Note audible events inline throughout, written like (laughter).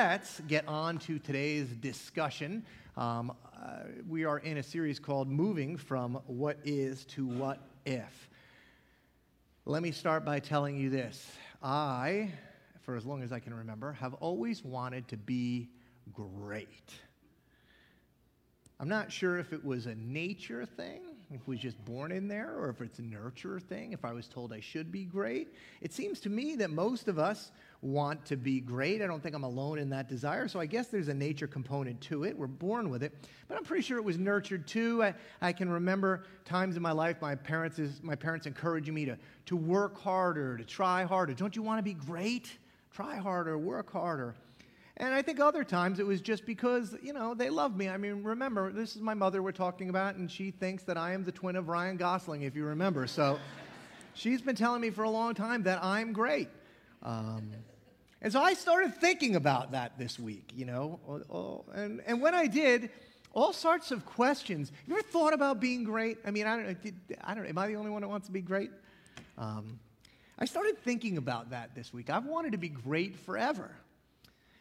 let's get on to today's discussion. Um, uh, we are in a series called Moving from What Is to What If. Let me start by telling you this. I, for as long as I can remember, have always wanted to be great. I'm not sure if it was a nature thing, if we was just born in there, or if it's a nurture thing, if I was told I should be great. It seems to me that most of us want to be great. I don't think I'm alone in that desire, so I guess there's a nature component to it. We're born with it, but I'm pretty sure it was nurtured too. I, I can remember times in my life my parents, is, my parents encouraging me to, to work harder, to try harder. Don't you want to be great? Try harder, work harder. And I think other times it was just because, you know, they love me. I mean, remember, this is my mother we're talking about, and she thinks that I am the twin of Ryan Gosling, if you remember. So (laughs) she's been telling me for a long time that I'm great. Um, and so I started thinking about that this week, you know. Oh, oh, and, and when I did, all sorts of questions. You ever thought about being great? I mean, I don't, know. I don't know. Am I the only one that wants to be great? Um, I started thinking about that this week. I've wanted to be great forever.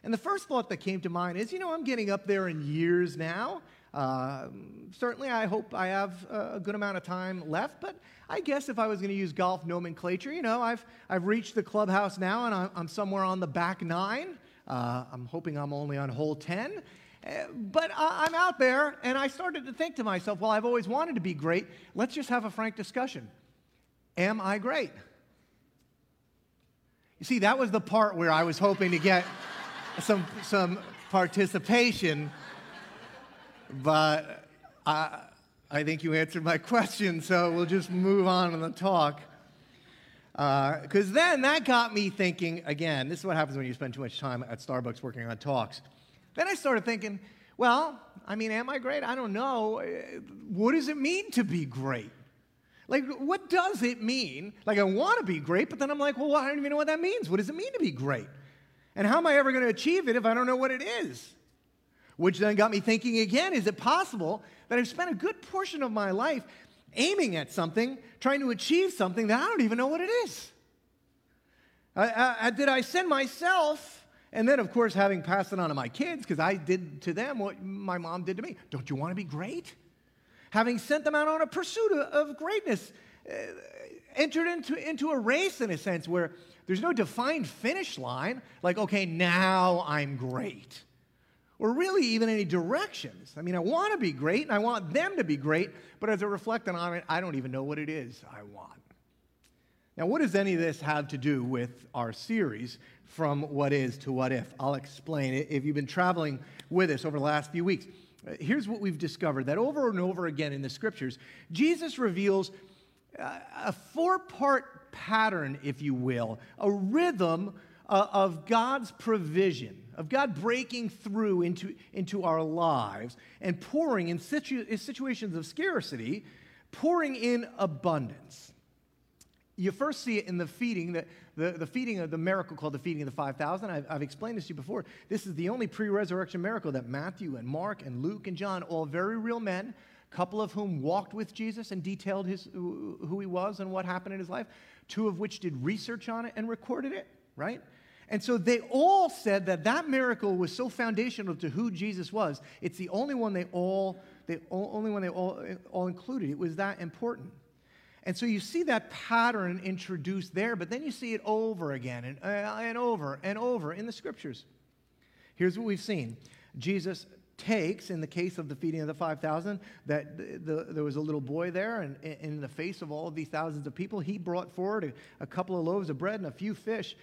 And the first thought that came to mind is, you know, I'm getting up there in years now. Uh, certainly, I hope I have a good amount of time left, but I guess if I was going to use golf nomenclature, you know, I've, I've reached the clubhouse now and I'm, I'm somewhere on the back nine. Uh, I'm hoping I'm only on hole 10. Uh, but I'm out there, and I started to think to myself, well, I've always wanted to be great. Let's just have a frank discussion. Am I great? You see, that was the part where I was hoping to get (laughs) some, some participation, but I, I think you answered my (laughs) question, so we'll just move on in the talk. Because uh, then that got me thinking again, this is what happens when you spend too much time at Starbucks working on talks. Then I started thinking, well, I mean, am I great? I don't know. What does it mean to be great? Like, what does it mean? Like, I want to be great, but then I'm like, well, I don't even know what that means. What does it mean to be great? And how am I ever going to achieve it if I don't know what it is? Which then got me thinking again is it possible that I've spent a good portion of my life aiming at something, trying to achieve something that I don't even know what it is? I, I, did I send myself, and then of course having passed it on to my kids, because I did to them what my mom did to me. Don't you want to be great? Having sent them out on a pursuit of, greatness, uh, entered into, into a race in a sense where there's no defined finish line, like, okay, now I'm great. Or really even any directions. I mean, I want to be great and I want them to be great, but as I reflect on it, I don't even know what it is I want. Now, what does any of this have to do with our series, From What Is to What If? I'll explain it. If you've been traveling with us over the last few weeks, uh, here's what we've discovered that over and over again in the scriptures, Jesus reveals uh, a four part pattern, if you will, a rhythm uh, of God's provision, of God breaking through into, into our lives and pouring in, situ- in situations of scarcity, pouring in abundance. You first see it in the feeding, the, the, the, feeding of the miracle called the feeding of the 5,000. I've, I've explained this to you before. This is the only pre resurrection miracle that Matthew and Mark and Luke and John, all very real men, a couple of whom walked with Jesus and detailed his, who he was and what happened in his life, two of which did research on it and recorded it, right? And so they all said that that miracle was so foundational to who Jesus was. It's the only one they all, they only one they all, all included. It was that important. And so you see that pattern introduced there, but then you see it over again and, uh, and over and over in the scriptures. Here's what we've seen Jesus takes, in the case of the feeding of the 5,000, that the, the, there was a little boy there, and, and, in the face of all of these thousands of people, he brought forward a, a couple of loaves of bread and a few fish.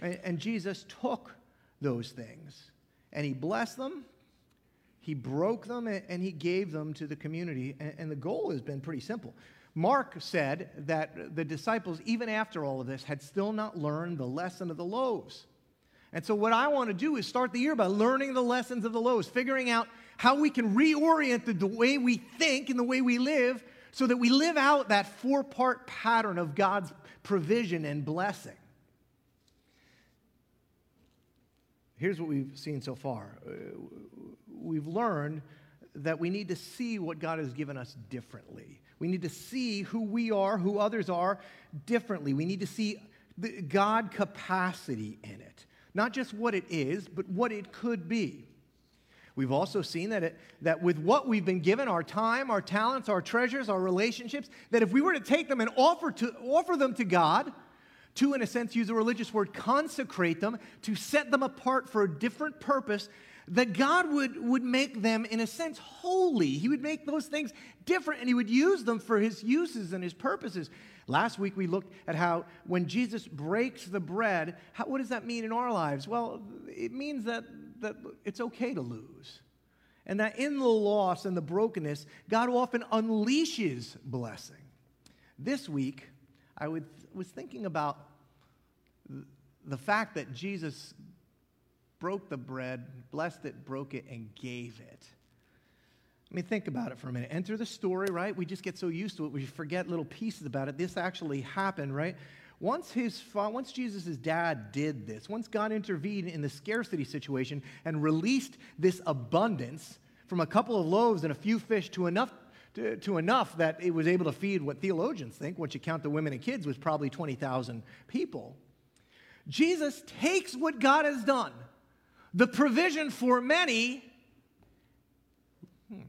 And, Jesus took those things and he blessed them, he broke them, and, he gave them to the community. And, and the goal has been pretty simple. Mark said that the disciples, even after all of this, had still not learned the lesson of the loaves. And so, what I want to do is start the year by learning the lessons of the loaves, figuring out how we can reorient the, the way we think and the way we live so that we live out that four part pattern of God's provision and blessing. Here's what we've seen so far uh, we've learned that we need to see what God has given us differently. We need to see who we are, who others are differently. We need to see the God capacity in it not just what it is, but what it could be. We've also seen that, it, that with what we've been given, our time, our talents, our treasures, our relationships, that if we were to take them and offer, to, offer them to God, to, in a sense, use a religious word, consecrate them, to set them apart for a different purpose, that God would, would make them, in a sense, holy. He would make those things different and He would use them for His uses and His purposes. Last week we looked at how when Jesus breaks the bread, how, what does that mean in our lives? Well, it means that, that it's okay to lose. And that in the loss and the brokenness, God often unleashes blessing. This week, I would, was thinking about the fact that Jesus broke the bread, blessed it, broke it, and gave it. I mean, think about it for a minute. Enter the story, right? We just get so used to it, we forget little pieces about it. This actually happened, right? Once, his, once Jesus' dad did this, once God intervened in the scarcity situation and released this abundance from a couple of loaves and a few fish to enough, to, to enough that it was able to feed what theologians think, once you count the women and kids, was probably 20,000 people. Jesus takes what God has done, the provision for many, hmm,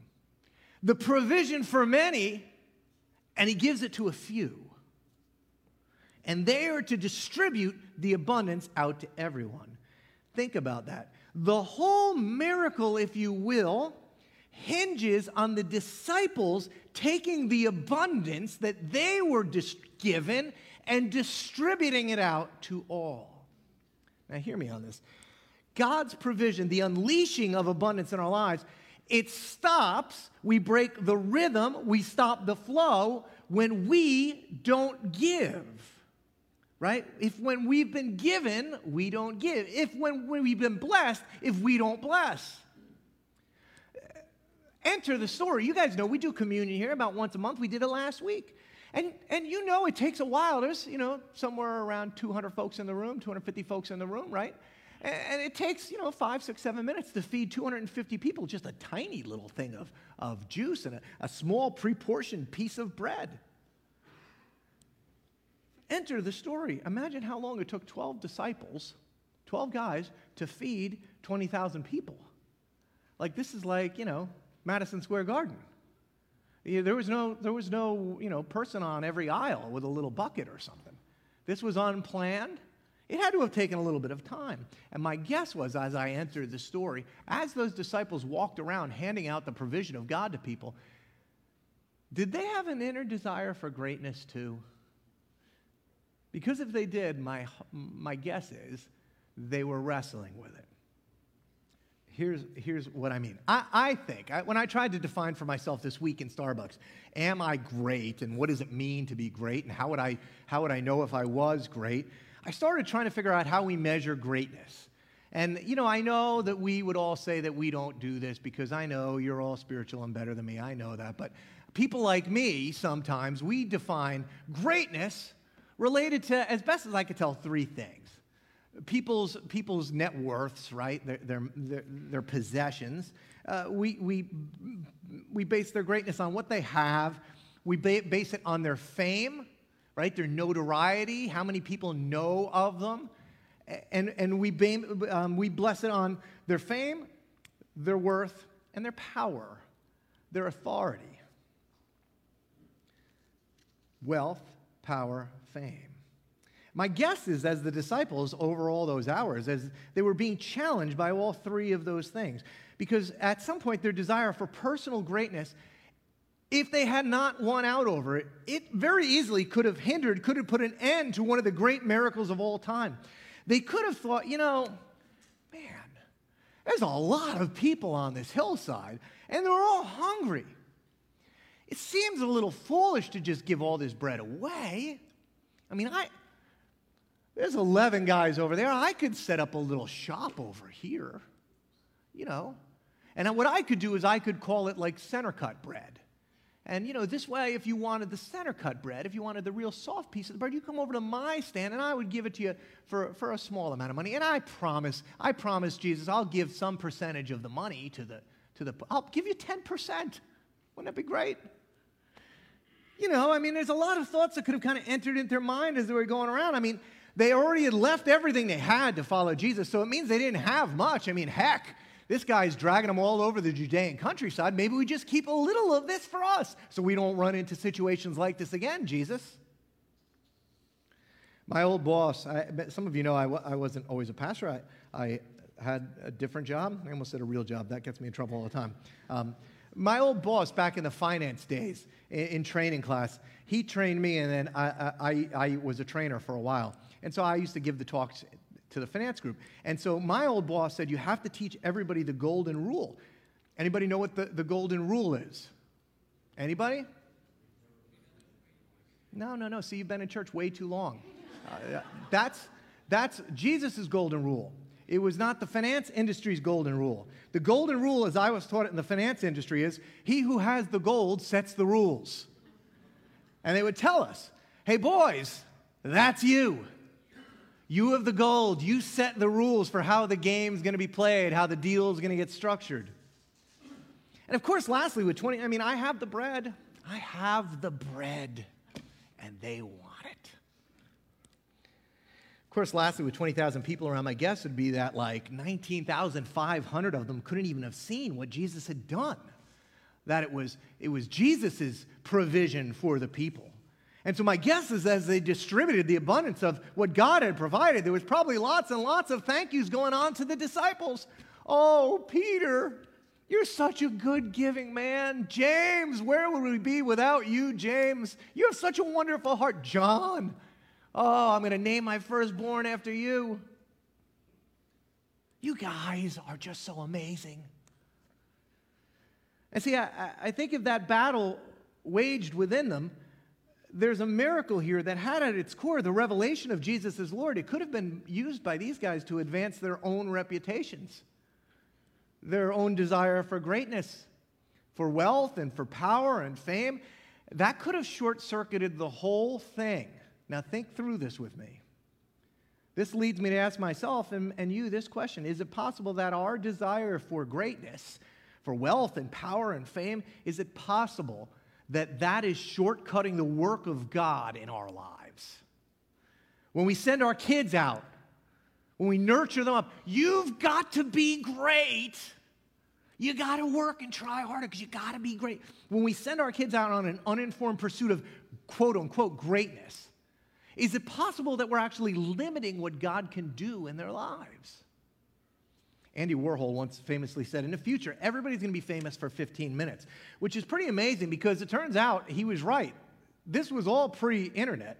the provision for many, and he gives it to a few and they are to distribute the abundance out to everyone. Think about that. The whole miracle, if you will, hinges on the disciples taking the abundance that they were dis- given and distributing it out to all. Now, hear me on this. God's provision, the unleashing of abundance in our lives, it stops, we break the rhythm, we stop the flow when we don't give right? If when we've been given, we don't give. If when, when we've been blessed, if we don't bless. Enter the story. You guys know we do communion here about once a month. We did it last week. And, and you know it takes a while. There's, you know, somewhere around 200 folks in the room, 250 folks in the room, right? And, and it takes, you know, five, six, seven minutes to feed 250 people just a tiny little thing of, of juice and a, a small pre-portioned piece of bread. Enter the story. Imagine how long it took 12 disciples, 12 guys, to feed 20,000 people. Like, this is like, you know, Madison Square Garden. There was no, there was no you know, person on every aisle with a little bucket or something. This was unplanned. It had to have taken a little bit of time. And my guess was, as I entered the story, as those disciples walked around handing out the provision of God to people, did they have an inner desire for greatness too? Because if they did, my, my guess is they were wrestling with it. Here's, here's what I mean. I, I think, I, when I tried to define for myself this week in Starbucks, am I great and what does it mean to be great and how would I, how would I know if I was great? I started trying to figure out how we measure greatness. And, you know, I know that we would all say that we don't do this because I know you're all spiritual and better than me. I know that. But people like me, sometimes, we define greatness related to, as best as I could tell, three things. People's, people's net worths, right? Their, their, their, their possessions. Uh, we, we, we base their greatness on what they have. We ba- base it on their fame, right? Their notoriety, how many people know of them. And, and we, ba- um, we bless it on their fame, their worth, and their power, their authority. Wealth, power, fame. My guess is, as the disciples over all those hours, as they were being challenged by all three of those things, because at some point their desire for personal greatness, if they had not won out over it, it very easily could have hindered, could have put an end to one of the great miracles of all time. They could have thought, you know, man, there's a lot of people on this hillside, and they're all hungry. It seems a little foolish to just give all this bread away. I mean, I there's 11 guys over there. I could set up a little shop over here, you know. And what I could do is I could call it like center cut bread. And you know, this way, if you wanted the center cut bread, if you wanted the real soft piece of the bread, you come over to my stand and I would give it to you for, for a small amount of money. And I promise, I promise, Jesus, I'll give some percentage of the money to the, to the I'll give you 10%. Wouldn't that be great? You know, I mean, there's a lot of thoughts that could have kind of entered into their mind as they were going around. I mean, They already had left everything they had to follow Jesus, so it means they didn't have much. I mean, heck, this guy's dragging them all over the Judean countryside. Maybe we just keep a little of this for us so we don't run into situations like this again, Jesus. My old boss, I, some of you know I wasn't always a pastor. I, I had a different job. I almost said a real job. That gets me in trouble all the time. Um, my old boss back in the finance days in, in, training class, he trained me, and then I, I, I was a trainer for a while. And so I used to give the talks to the finance group. And so my old boss said, You have to teach everybody the golden rule. Anybody know what the, the golden rule is? Anybody? No, no, no. See, you've been in church way too long. Uh, that's that's Jesus' golden rule. It was not the finance industry's golden rule. The golden rule, as I was taught it in the finance industry, is he who has the gold sets the rules. And they would tell us, hey, boys, that's you. You have the gold. You set the rules for how the game's going to be played, how the deal's going to get structured. And of course, lastly, with 20, I mean, I have the bread. I have the bread, and they want it. Of course, lastly, with 20,000 people around, my guess would be that like 19,500 of them couldn't even have seen what Jesus had done. That it was, it was Jesus' provision for the people. And so my guess is as they distributed the abundance of what God had provided, there was probably lots and lots of thank yous going on to the disciples. Oh, Peter, you're such a good giving man. James, where would we be without you, James? You have such a wonderful heart. John, oh, I'm going to name my firstborn after you. You guys are just so amazing. And see, I, I think if that battle waged within them, there's a miracle here that had at its core the revelation of Jesus as Lord. It could have been used by these guys to advance their own reputations, their own desire for greatness, for wealth, and for power and fame. That could have short circuited the whole thing. Now, think through this with me. This leads me to ask myself and, and you this question Is it possible that our desire for greatness, for wealth and power and fame, is it possible that that is shortcutting the work of God in our lives. When we send our kids out, when we nurture them up, you've got to be great. You got to work and try harder because you got to be great. When we send our kids out on an uninformed pursuit of quote unquote greatness, is it possible that we're actually limiting what God can do in their lives? Andy Warhol once famously said, in the future, everybody's going to be famous for 15 minutes, which is pretty amazing because it turns out he was right. This was all pre internet.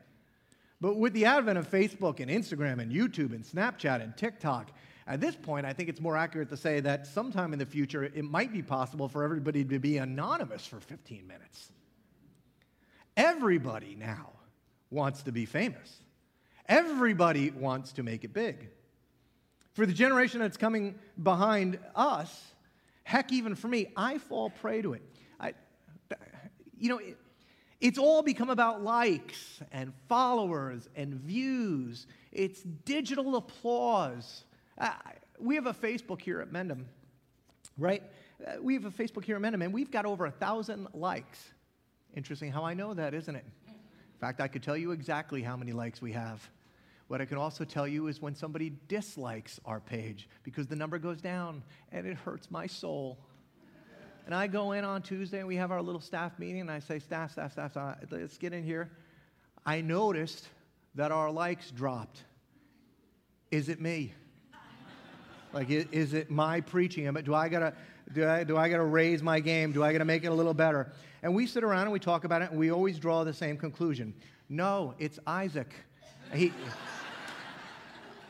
But with the advent of Facebook and Instagram and YouTube and Snapchat and TikTok, at this point, I think it's more accurate to say that sometime in the future, it might be possible for everybody to be anonymous for 15 minutes. Everybody now wants to be famous. Everybody wants to make it big. For the generation that's coming behind us, heck, even for me, I fall prey to it. I, you know, it, it's all become about likes and followers and views. It's digital applause. We have a Facebook here at Mendham, right? Uh, we have a Facebook here at Mendham, and we've got over a thousand likes. Interesting how I know that, isn't it? In fact, I could tell you exactly how many likes we have. What I can also tell you is when somebody dislikes our page because the number goes down and it hurts my soul. And I go in on Tuesday and we have our little staff meeting and I say, staff, staff, staff, staff let's get in here. I noticed that our likes dropped. Is it me? (laughs) like, is it my preaching? Do I gotta, do I, do I gotta raise my game? Do I gotta make it a little better? And we sit around and we talk about it and we always draw the same conclusion. No, it's Isaac. He,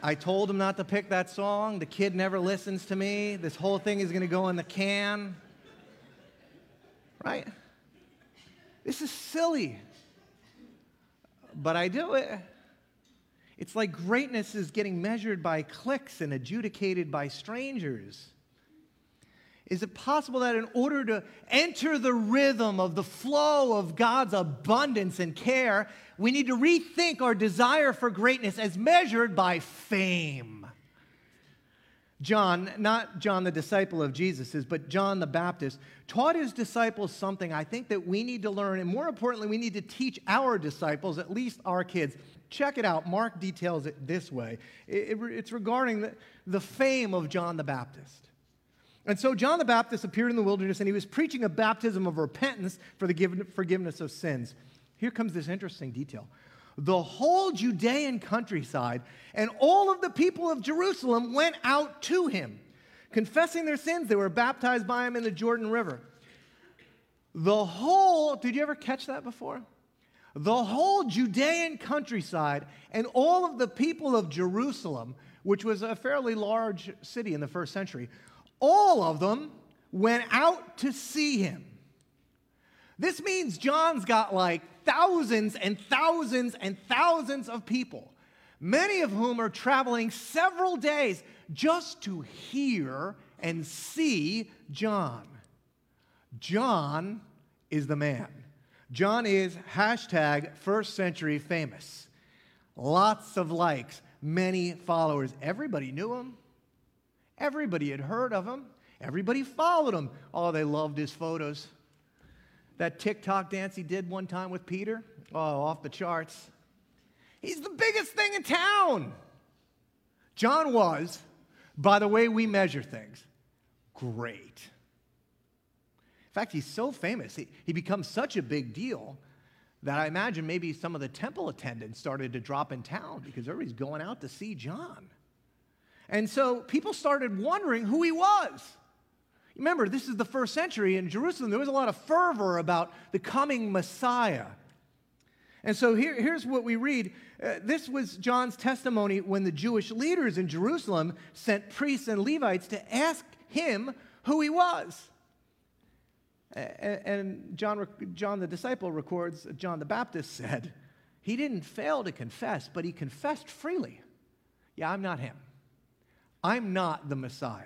I told him not to pick that song. The kid never listens to me. This whole thing is going to go in the can. Right? This is silly. But I do it. It's like greatness is getting measured by clicks and adjudicated by strangers. Is it possible that in order to enter the rhythm of the flow of God's abundance and care, we need to rethink our desire for greatness as measured by fame? John, not John the disciple of Jesus's, but John the Baptist, taught his disciples something I think that we need to learn, and more importantly, we need to teach our disciples, at least our kids. check it out. Mark details it this way it, it, it's regarding the, the fame of John the Baptist. And so John the Baptist appeared in the wilderness and he was preaching a baptism of repentance for the forgiveness of sins. Here comes this interesting detail. The whole Judean countryside and all of the people of Jerusalem went out to him. Confessing their sins, they were baptized by him in the Jordan River. The whole, did you ever catch that before? The whole Judean countryside and all of the people of Jerusalem, which was a fairly large city in the first century, all of them went out to see him. This means John's got like thousands and thousands and thousands of people, many of whom are traveling several days just to hear and see John. John is the man. John is hashtag first century famous. Lots of likes, many followers. Everybody knew him. Everybody had heard of him. Everybody followed him. Oh, they loved his photos. That TikTok dance he did one time with Peter, oh, off the charts. He's the biggest thing in town. John was, by the way we measure things, great. In fact, he's so famous, he, he becomes such a big deal that I imagine maybe some of the temple attendance started to drop in town because everybody's going out to see John. And so people started wondering who he was. Remember, this is the first century in Jerusalem. There was a lot of fervor about the coming Messiah. And so here, here's what we read. Uh, this was John's testimony when the Jewish leaders in Jerusalem sent priests and Levites to ask him who he was. And John, John the disciple records, John the Baptist said, he didn't fail to confess, but he confessed freely. Yeah, I'm not him. I'm not the Messiah.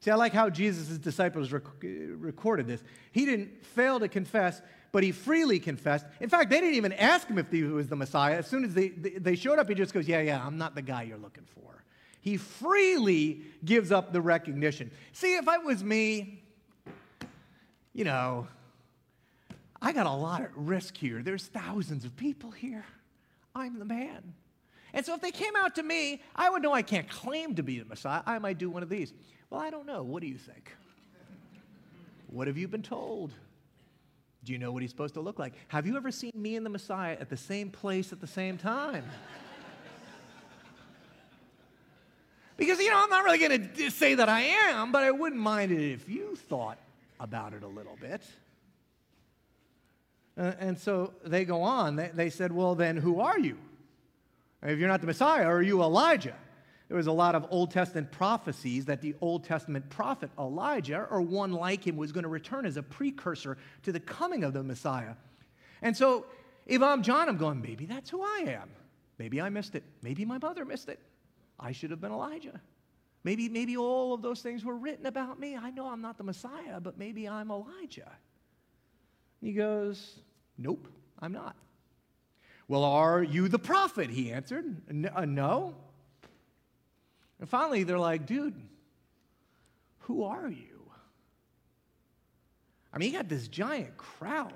See, I like how Jesus' disciples rec- recorded this. He didn't fail to confess, but he freely confessed. In fact, they didn't even ask him if he was the Messiah. As soon as they, they showed up, he just goes, Yeah, yeah, I'm not the guy you're looking for. He freely gives up the recognition. See, if it was me, you know, I got a lot at risk here. There's thousands of people here. I'm the man. And so if they came out to me, I would know I can't claim to be the Messiah. I might do one of these. Well, I don't know. What do you think? What have you been told? Do you know what he's supposed to look like? Have you ever seen me and the Messiah at the same place at the same time? because, you know, I'm not really going to say that I am, but I wouldn't mind it if you thought about it a little bit. Uh, and so they go on. They, they said, Well, then who are you? If you're not the Messiah, are you Elijah? There was a lot of Old Testament prophecies that the Old Testament prophet Elijah, or one like him, was going to return as a precursor to the coming of the Messiah. And so, if I'm John, I'm going, maybe that's who I am. Maybe I missed it. Maybe my mother missed it. I should have been Elijah. Maybe, maybe all of those things were written about me. I know I'm not the Messiah, but maybe I'm Elijah. He goes, Nope, I'm not. Well, are you the prophet? He answered, uh, No. And finally, they're like, Dude, who are you? I mean, you got this giant crowd.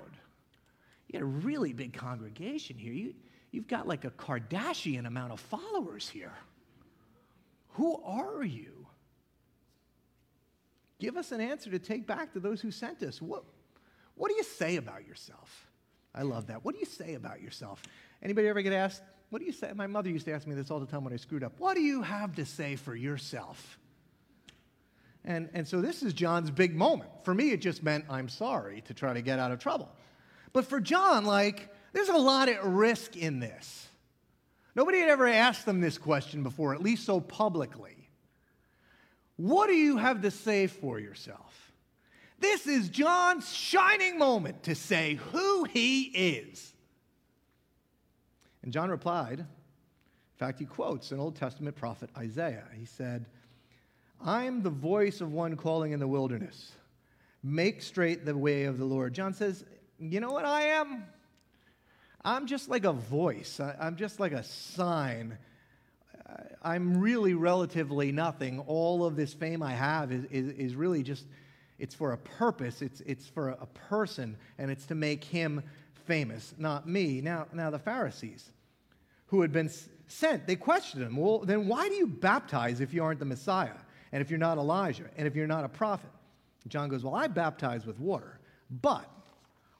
You got a really big congregation here. You, you've got like a Kardashian amount of followers here. Who are you? Give us an answer to take back to those who sent us. What, what do you say about yourself? I love that. What do you say about yourself? Anybody ever get asked, what do you say? My mother used to ask me this all the time when I screwed up. What do you have to say for yourself? And, and so this is John's big moment. For me, it just meant I'm sorry to try to get out of trouble. But for John, like, there's a lot at risk in this. Nobody had ever asked them this question before, at least so publicly. What do you have to say for yourself? This is John's shining moment to say who he is. And John replied, in fact, he quotes an Old Testament prophet, Isaiah. He said, I am the voice of one calling in the wilderness. Make straight the way of the Lord. John says, You know what I am? I'm just like a voice, I'm just like a sign. I'm really relatively nothing. All of this fame I have is, is, is really just it's for a purpose, it's, it's for a person, and it's to make him famous, not me. Now, now the Pharisees. who had been sent, they questioned him, Well, then why do you baptize if you aren't the Messiah, and if you're not Elijah, and if you're not a prophet? John goes, Well, I baptize with water, but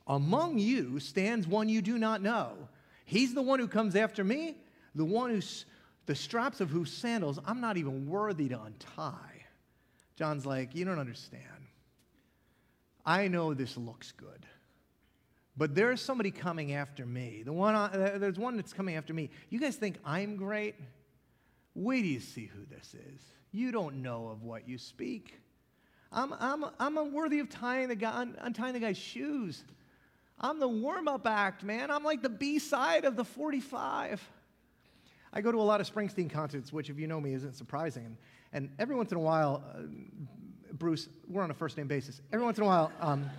among you stands one you do not know. He's the one who comes after me, the one who's the straps of whose sandals I'm not even worthy to untie. John's like, You don't understand. I know this looks good. But there's somebody coming after me. The one, there's one that's coming after me. You guys think I'm great? Wait till you see who this is. You don't know of what you speak. I'm, I'm, I'm unworthy of tying the guy, untying the guy's shoes. I'm the warm up act, man. I'm like the B side of the 45. I go to a lot of Springsteen concerts, which, if you know me, isn't surprising. And, and every once in a while, uh, Bruce, we're on a first name basis. Every once in a while, um,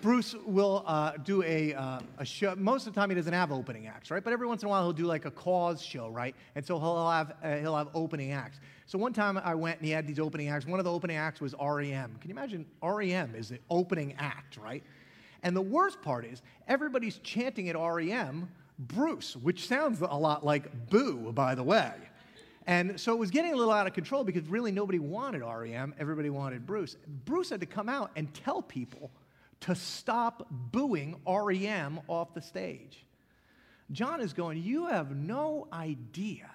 Bruce will uh, do a, uh, a show. Most of the time, he doesn't have opening acts, right? But every once in a while, he'll do like a cause show, right? And so he'll have uh, he'll have opening acts. So one time I went and he had these opening acts. One of the opening acts was REM. Can you imagine? REM is the opening act, right? And the worst part is everybody's chanting at REM Bruce, which sounds a lot like boo, by the way. And so it was getting a little out of control because really nobody wanted REM. Everybody wanted Bruce. Bruce had to come out and tell people to stop booing REM off the stage. John is going, You have no idea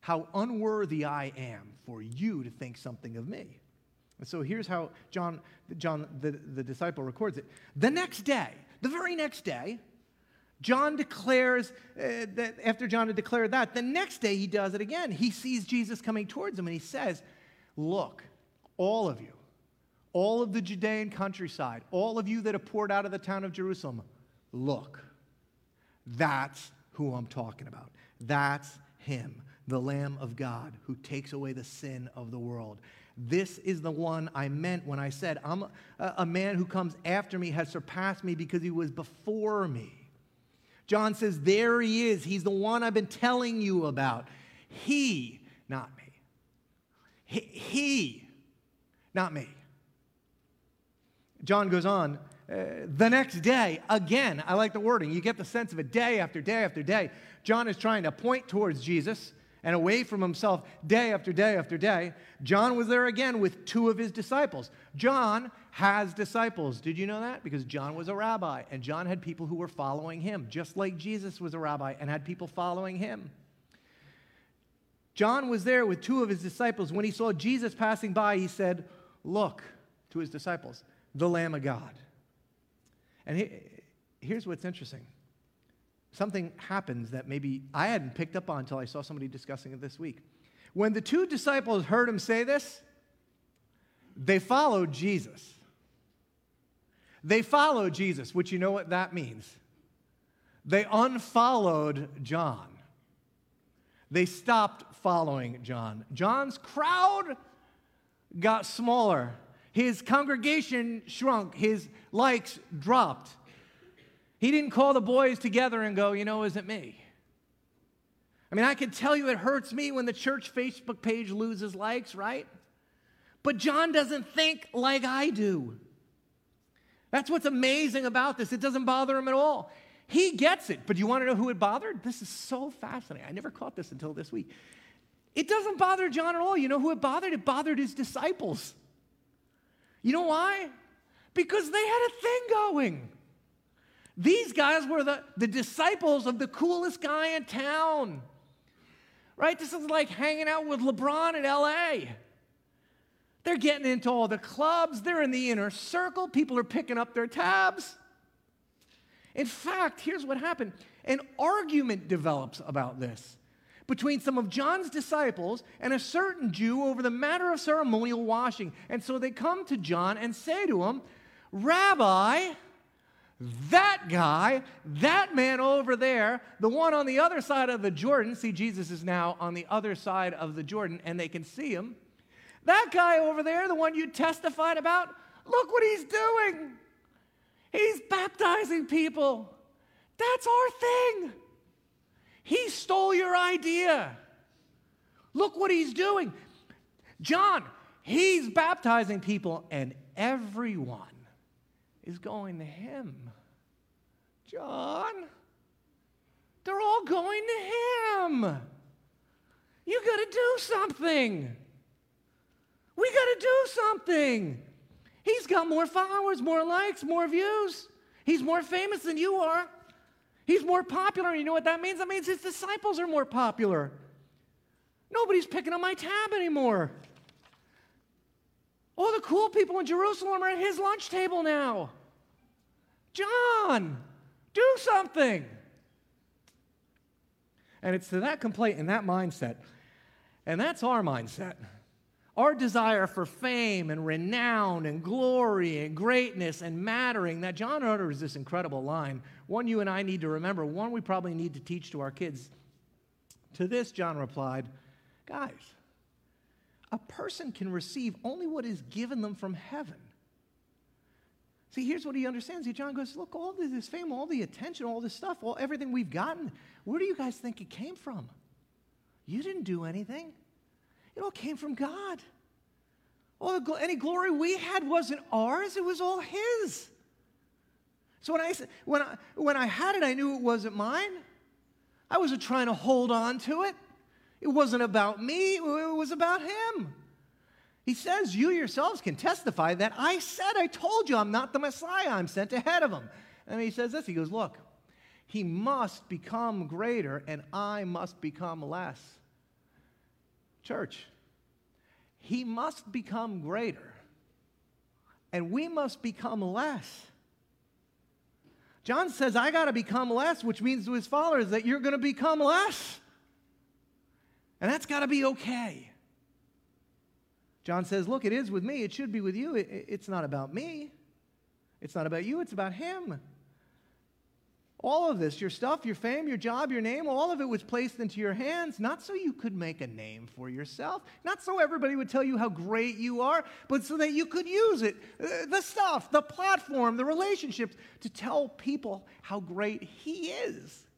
how unworthy I am for you to think something of me. And so here's how John, John the, the disciple, records it. The next day, the very next day, John declares uh, that after John had declared that, the next day he does it again. He sees Jesus coming towards him and he says, Look, all of you, all of the Judean countryside, all of you that have poured out of the town of Jerusalem, look, that's who I'm talking about. That's him, the Lamb of God who takes away the sin of the world. This is the one I meant when I said, I'm a, a man who comes after me has surpassed me because he was before me. John says, There he is. He's the one I've been telling you about. He, not me. He, he not me. John goes on, uh, the next day, again, I like the wording. You get the sense of it day after day after day. John is trying to point towards Jesus and away from himself day after day after day. John was there again with two of his disciples. John has disciples. Did you know that? Because John was a rabbi and John had people who were following him, just like Jesus was a rabbi and had people following him. John was there with two of his disciples. When he saw Jesus passing by, he said, Look to his disciples the Lamb of God. And he, here's what's interesting something happens that maybe I hadn't picked up on until I saw somebody discussing it this week. When the two disciples heard him say this, they followed Jesus. They followed Jesus, which you know what that means. They unfollowed John. They stopped following John. John's crowd got smaller his congregation shrunk, his likes dropped. He didn't call the boys together and go, you know, is it me? I mean, I can tell you it hurts me when the church Facebook page loses likes, right? But John doesn't think like I do. That's what's amazing about this. It doesn't bother him at all. He gets it. But you want to know who it bothered? This is so fascinating. I never caught this until this week. It doesn't bother John at all. You know who it bothered? It bothered his disciples. You know why? Because they had a thing going. These guys were the, the disciples of the coolest guy in town. Right? This is like hanging out with LeBron in LA. They're getting into all the clubs, they're in the inner circle, people are picking up their tabs. In fact, here's what happened an argument develops about this between some of John's disciples and a certain Jew over the matter of ceremonial washing. And so they come to John and say to him, Rabbi, that guy, that man over there, the one on the other side of the Jordan, see, Jesus is now on the other side of the Jordan and they can see him. That guy over there, the one you testified about, look what he's doing. He's baptizing people. That's our thing. He stole your idea. Look what he's doing. John, he's baptizing people, and everyone is going to him. John, They're all going to him. You got to do something. We got to do something. He's got more followers, more likes, more views. He's more famous than you are. He's more popular. You know what that means? That means his disciples are more popular. Nobody's picking up my tab anymore. All the cool people in Jerusalem are at his lunch table now. John, do something. And it's to that complaint and that mindset, and that's our mindset. Our desire for fame and renown and glory and greatness and mattering that John utters this incredible line. One you and I need to remember, one we probably need to teach to our kids. To this, John replied, Guys, a person can receive only what is given them from heaven. See, here's what he understands. See, John goes, Look, all this fame, all the attention, all this stuff, all, everything we've gotten, where do you guys think it came from? You didn't do anything. It all came from God. All the, any glory we had wasn't ours, it was all His. So when I, when, I, when I had it, I knew it wasn't mine. I wasn't trying to hold on to it. It wasn't about me, it was about Him. He says, You yourselves can testify that I said, I told you I'm not the Messiah, I'm sent ahead of Him. And he says this He goes, Look, He must become greater, and I must become less. Church, He must become greater, and we must become less. John says, I got to become less, which means to his followers that you're going to become less. And that's got to be okay. John says, Look, it is with me. It should be with you. It, it's not about me. It's not about you. It's about Him. All of this, your stuff, your fame, your job, your name, all of it was placed into your hands, not so you could make a name for yourself, not so everybody would tell you how great you are, but so that you could use it uh, the stuff, the platform, the relationships to tell people how great He is.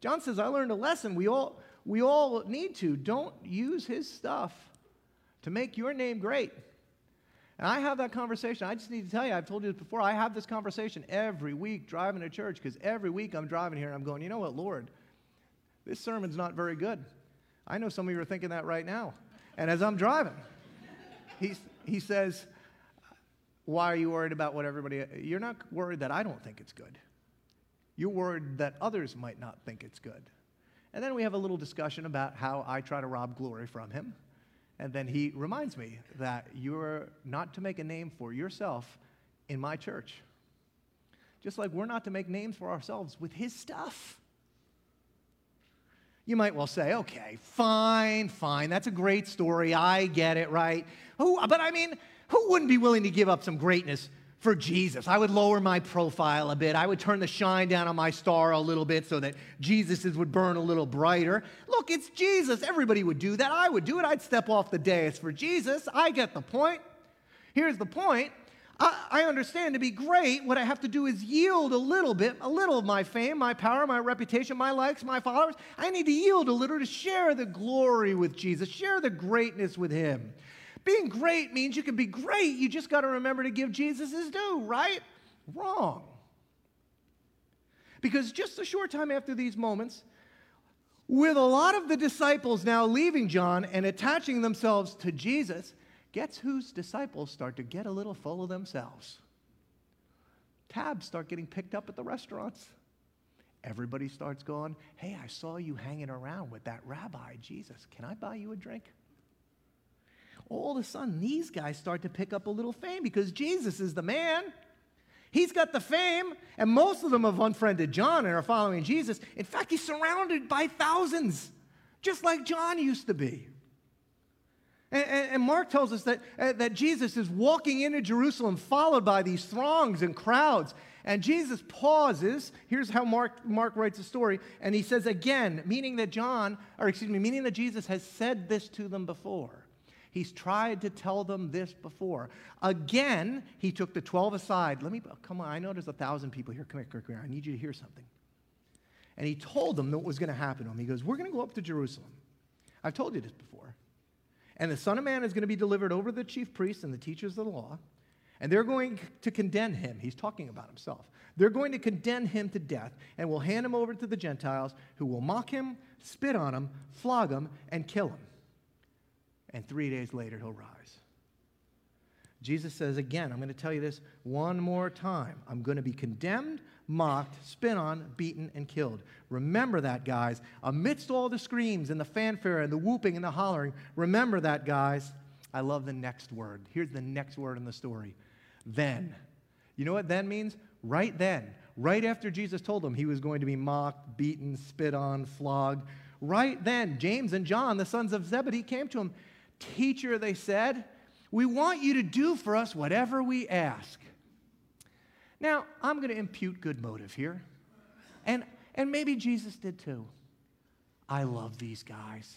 John says, I learned a lesson. We all, we all need to. Don't use his stuff to make your name great. And I have that conversation. I just need to tell you, I've told you this before. I have this conversation every week driving to church because every week I'm driving here and I'm going, you know what, Lord, this sermon's not very good. I know some of you are thinking that right now. And as I'm driving, he, he says, Why are you worried about what everybody, you're not worried that I don't think it's good. You're worried that others might not think it's good. And then we have a little discussion about how I try to rob glory from him. And then he reminds me that you're not to make a name for yourself in my church. Just like we're not to make names for ourselves with his stuff. You might well say, okay, fine, fine, that's a great story. I get it, right? Who, but I mean, who wouldn't be willing to give up some greatness for Jesus. I would lower my profile a bit. I would turn the shine down on my star a little bit so that Jesus's would burn a little brighter. Look, it's Jesus. Everybody would do that. I would do it. I'd step off the dais for Jesus. I get the point. Here's the point. I, I understand to be great, what I have to do is yield a little bit, a little of my fame, my power, my reputation, my likes, my followers. I need to yield a little to share the glory with Jesus, share the greatness with Him. Being great means you can be great, you just got to remember to give Jesus his due, right? Wrong. Because just a short time after these moments, with a lot of the disciples now leaving John and attaching themselves to Jesus, guess whose disciples start to get a little full of themselves? Tabs start getting picked up at the restaurants. Everybody starts going, Hey, I saw you hanging around with that rabbi, Jesus. Can I buy you a drink? All of a sudden these guys start to pick up a little fame because Jesus is the man. He's got the fame, and most of them have unfriended John and are following Jesus. In fact, he's surrounded by thousands, just like John used to be. And, Mark tells us that, uh, that Jesus is walking into Jerusalem, followed by these throngs and crowds. And Jesus pauses. Here's how Mark, Mark writes the story. And he says again, meaning that John, or excuse me, meaning that Jesus has said this to them before. He's tried to tell them this before. Again, he took the 12 aside. Let me, oh, come on, I know there's a thousand people here. Come here, come here. I need you to hear something. And he told them what was going to happen to him. He goes, We're going to go up to Jerusalem. I've told you this before. And the Son of Man is going to be delivered over to the chief priests and the teachers of the law. And they're going to condemn him. He's talking about himself. They're going to condemn him to death and will hand him over to the Gentiles who will mock him, spit on him, flog him, and kill him. And three days later, he'll rise. Jesus says again, I'm going to tell you this one more time. I'm going to be condemned, mocked, spit on, beaten, and killed. Remember that, guys. Amidst all the screams and the fanfare and the whooping and the hollering, remember that, guys. I love the next word. Here's the next word in the story. Then. You know what then means? Right then. Right after Jesus told them he was going to be mocked, beaten, spit on, flogged. Right then, James and John, the sons of Zebedee, came to him. Teacher, they said, we want you to do for us whatever we ask. Now, I'm going to impute good motive here. And, and maybe Jesus did too. I love these guys.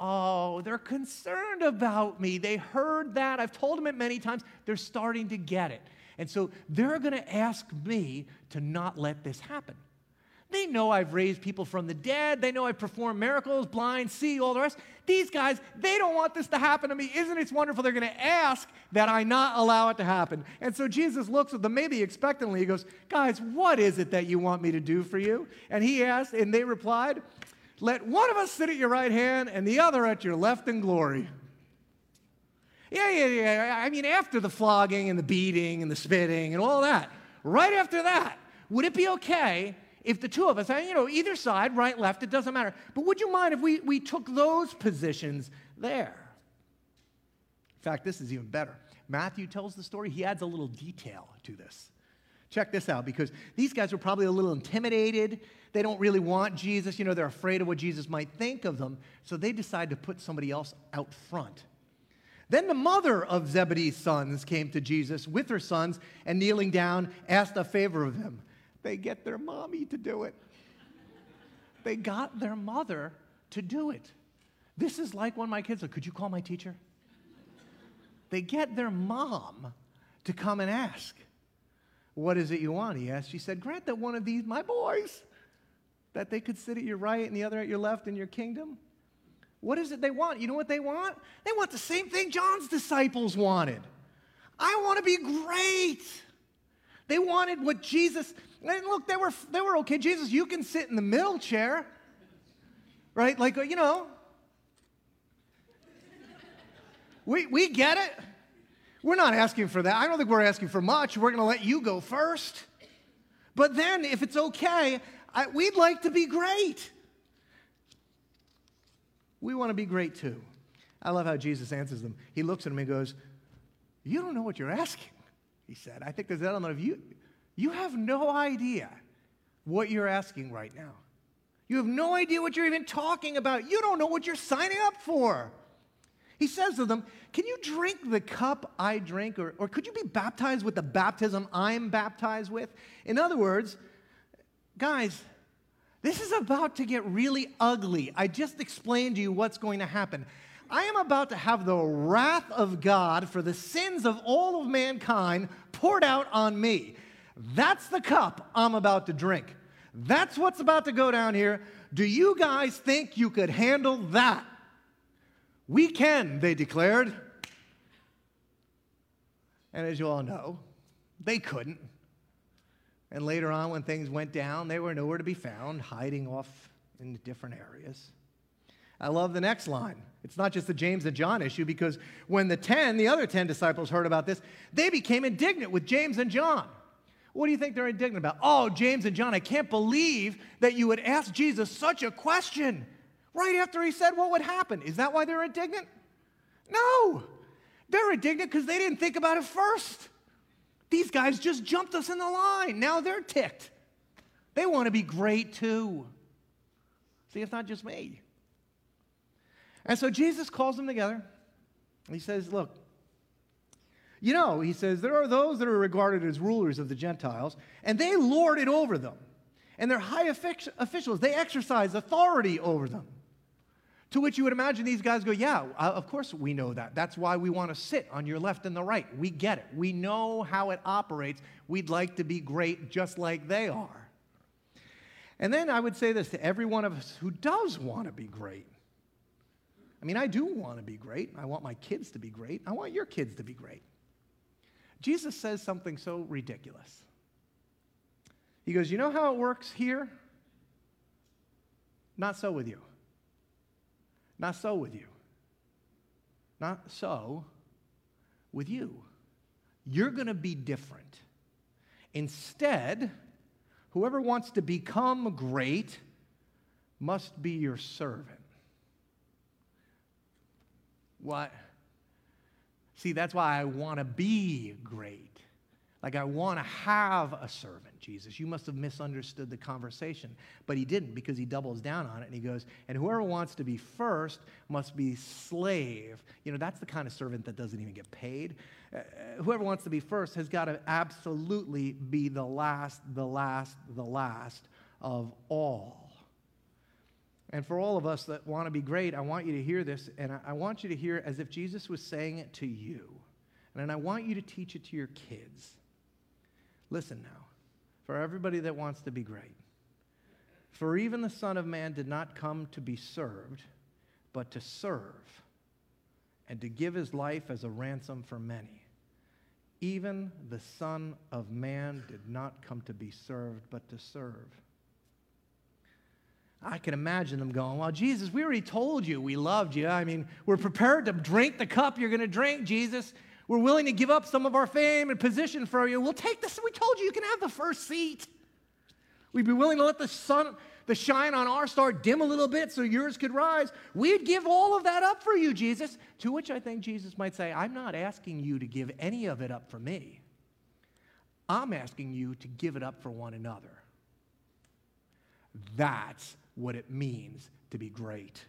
Oh, they're concerned about me. They heard that. I've told them it many times. They're starting to get it. And so they're going to ask me to not let this happen. They know I've raised people from the dead. They know I've performed miracles, blind, see, all the rest. These guys, they don't want this to happen to me. Isn't it wonderful? They're going to ask that I not allow it to happen. And so Jesus looks at them, maybe expectantly. He goes, Guys, what is it that you want me to do for you? And he asked, and they replied, Let one of us sit at your right hand and the other at your left in glory. Yeah, yeah, yeah. I mean, after the flogging and the beating and the spitting and all that, right after that, would it be okay if the two of us, you know, either side, right, left, it doesn't matter. But would you mind if we, we took those positions there? In fact, this is even better. Matthew tells the story, he adds a little detail to this. Check this out because these guys were probably a little intimidated. They don't really want Jesus. You know, they're afraid of what Jesus might think of them. So they decide to put somebody else out front. Then the mother of Zebedee's sons came to Jesus with her sons and kneeling down asked a favor of him. They get their mommy to do it. They got their mother to do it. This is like when my kids said, Could you call my teacher? They get their mom to come and ask, What is it you want? He asked. She said, Grant that one of these, my boys, that they could sit at your right and the other at your left in your kingdom. What is it they want? You know what they want? They want the same thing John's disciples wanted. I want to be great. They wanted what Jesus, and look, they were, they were okay. Jesus, you can sit in the middle chair, right? Like, you know, we, we get it. We're not asking for that. I don't think we're asking for much. We're going to let you go first. But then, if it's okay, I, we'd like to be great. We want to be great too. I love how Jesus answers them. He looks at them and goes, You don't know what you're asking he said. I think there's that element of you. You have no idea what you're asking right now. You have no idea what you're even talking about. You don't know what you're signing up for. He says to them, Can you drink the cup I drink, or, or could you be baptized with the baptism I'm baptized with? In other words, guys, this is about to get really ugly. I just explained to you what's going to happen. I am about to have the wrath of God for the sins of all of mankind poured out on me. That's the cup I'm about to drink. That's what's about to go down here. Do you guys think you could handle that? We can, they declared. And as you all know, they couldn't. And later on, when things went down, they were nowhere to be found, hiding off in different areas. I love the next line. It's not just the James and John issue because when the 10, the other 10 disciples heard about this, they became indignant with James and John. What do you think they're indignant about? Oh, James and John, I can't believe that you would ask Jesus such a question right after he said what would happen. Is that why they're indignant? No. They're indignant because they didn't think about it first. These guys just jumped us in the line. Now they're ticked. They want to be great too. See, it's not just me. And so Jesus calls them together. And he says, Look, you know, he says, there are those that are regarded as rulers of the Gentiles, and they lord it over them. And they're high officials, they exercise authority over them. To which you would imagine these guys go, Yeah, uh, of course we know that. That's why we want to sit on your left and the right. We get it. We know how it operates. We'd like to be great just like they are. And then I would say this to every one of us who does want to be great I mean, I do want to be great. I want my kids to be great. I want your kids to be great. Jesus says something so ridiculous. He goes, You know how it works here? Not so with you. Not so with you. Not so with you. You're going to be different. Instead, whoever wants to become great must be your servant. What? See, that's why I want to be great. Like, I want to have a servant, Jesus. You must have misunderstood the conversation. But he didn't because he doubles down on it and he goes, and whoever wants to be first must be slave. You know, that's the kind of servant that doesn't even get paid. Uh, whoever wants to be first has got to absolutely be the last, the last, the last of all. And for all of us that want to be great, I want you to hear this, and I want you to hear it as if Jesus was saying it to you. And I want you to teach it to your kids. Listen now, for everybody that wants to be great. For even the Son of Man did not come to be served, but to serve, and to give his life as a ransom for many. Even the Son of Man did not come to be served, but to serve. I can imagine them going, Well, Jesus, we already told you we loved you. I mean, we're prepared to drink the cup you're going to drink, Jesus. We're willing to give up some of our fame and position for you. We'll take this. We told you you can have the first seat. We'd be willing to let the sun, the shine on our star dim a little bit so yours could rise. We'd give all of that up for you, Jesus. To which I think Jesus might say, I'm not asking you to give any of it up for me. I'm asking you to give it up for one another. That's what it means to be great.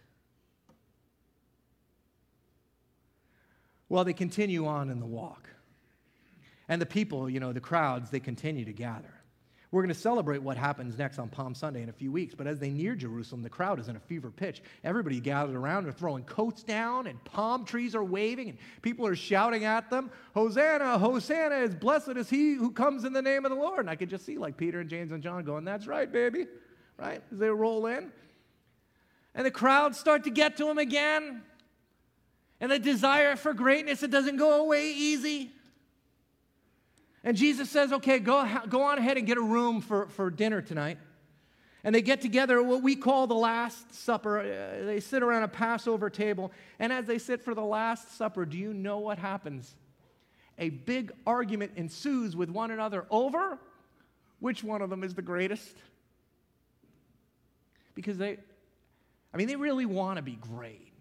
Well, they continue on in the walk. And the people, you know, the crowds, they continue to gather. We're going to celebrate what happens next on Palm Sunday in a few weeks, but as they near Jerusalem, the crowd is in a fever pitch. Everybody gathered around, they're throwing coats down, and palm trees are waving, and people are shouting at them, Hosanna, Hosanna, as blessed is he who comes in the name of the Lord. And I could just see like Peter and James and John going, That's right, baby, right? They roll in. And the crowds start to get to him again and the desire for greatness, it doesn't go away easy. And Jesus says, okay, go, go on ahead and get a room for, for dinner tonight. And they get together what we call the Last Supper. Uh, they sit around a Passover table. And as they sit for the Last Supper, do you know what happens? A big argument ensues with one another over which one of them is the greatest. Because they, I mean, they really want to be great.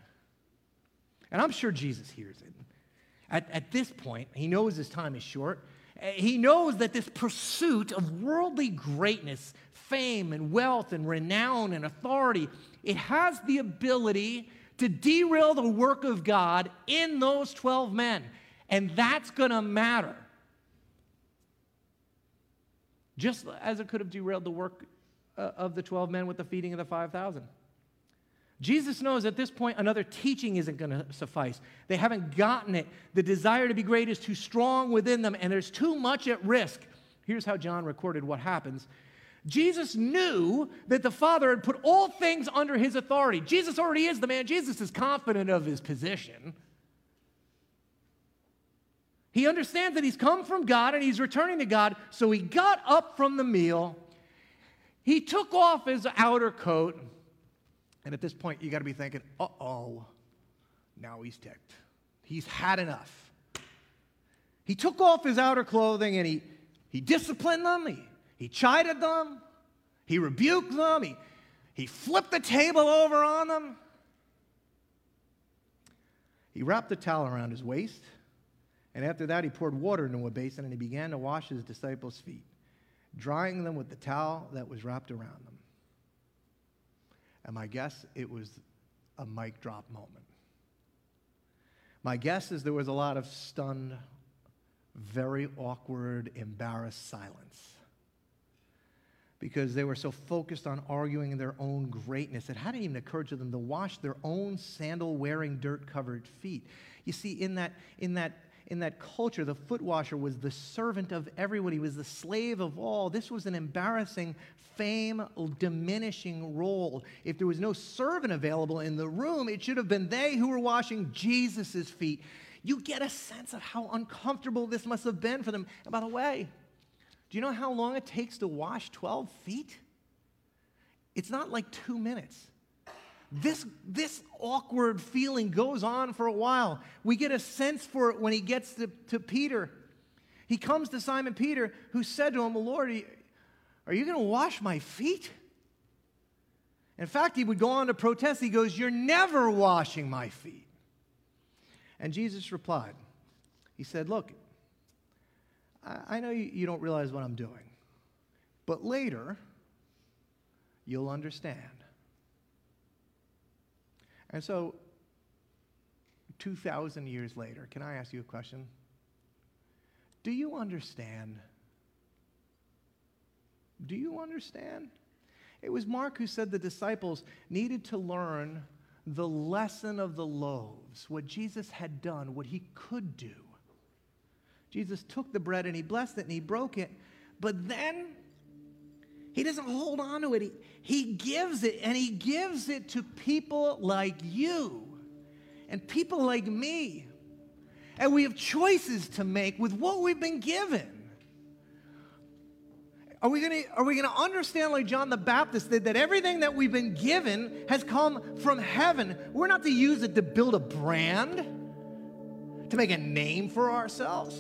And I'm sure Jesus hears it. At, at this point, he knows his time is short. Uh, he knows that this pursuit of worldly greatness, fame and wealth and renown and authority, it has the ability to derail the work of God in those 12 men. And that's going to matter. Just as it could have derailed the work uh, of the 12 men with the feeding of the 5,000. Jesus knows at this point another teaching isn't going to suffice. They haven't gotten it. The desire to be great is too strong within them, and there's too much at risk. Here's how John recorded what happens. Jesus knew that the Father had put all things under his authority. Jesus already is the man. Jesus is confident of his position. He understands that he's come from God and he's returning to God. So he got up from the meal. He took off his outer coat and at this point, you got to be thinking, uh oh, now he's ticked. He's had enough. He took off his outer clothing and he, he disciplined them, he, he chided them, he rebuked them, he, he flipped the table over on them. He wrapped a towel around his waist, and after that, he poured water into a basin and he began to wash his disciples' feet, drying them with the towel that was wrapped around them. And my guess, it was a mic drop moment. My guess is there was a lot of stunned, very awkward, embarrassed silence. Because they were so focused on arguing their own greatness, it hadn't even occurred to them to wash their own sandal wearing, dirt covered feet. You see, in that, in that in that culture, the foot washer was the servant of everyone, he was the slave of all. This was an embarrassing, fame diminishing role. If there was no servant available in the room, it should have been they who were washing Jesus' feet. you get a sense of how uncomfortable this must have been for them. And by the way, do you know how long it takes to wash 12 feet? It's not like two minutes. This, this awkward feeling goes on for a while. We get a sense for it when he gets to, to Peter. He comes to Simon Peter, who said to him, Lord, are you going to wash my feet? In fact, he would go on to protest. He goes, You're never washing my feet. And Jesus replied, He said, Look, I know you don't realize what I'm doing, but later you'll understand. And so, 2,000 years later, can I ask you a question? Do you understand? Do you understand? It was Mark who said the disciples needed to learn the lesson of the loaves, what Jesus had done, what he could do. Jesus took the bread and he blessed it and he broke it, but then he doesn't hold on to it. He, he gives it and he gives it to people like you and people like me. And we have choices to make with what we've been given. Are we to are we to understand like John the Baptist that, that everything that we've been given has come from heaven? We're not to use it to build a brand, to make a name for ourselves.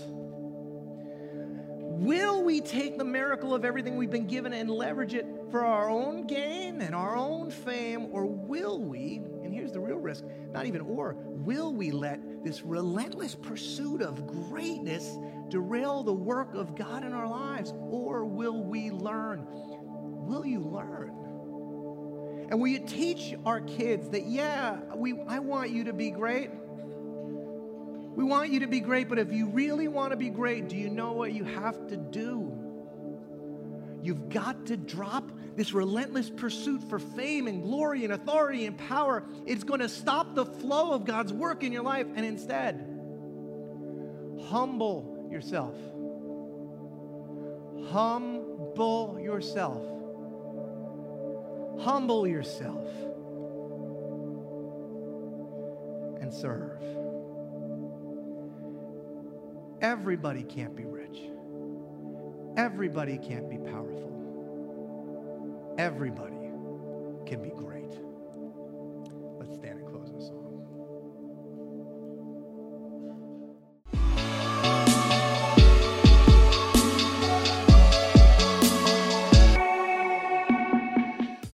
Will we take the miracle of everything we've been given and leverage it for our own gain and our own fame, or will we, and here's the real risk, not even or, will we let this relentless pursuit of greatness derail the work of God in our lives? Or will we learn? Will you learn? And will you teach our kids that, yeah, we, I want you to be great? We want you to be great, but if you really want to be great, do you know what you have to do? You've got to drop this relentless pursuit for fame and glory and authority and power. It's going to stop the flow of God's work in your life, and instead, humble yourself. Humble yourself. Humble yourself and serve. Everybody can't be rich. Everybody can't be powerful. Everybody can be great.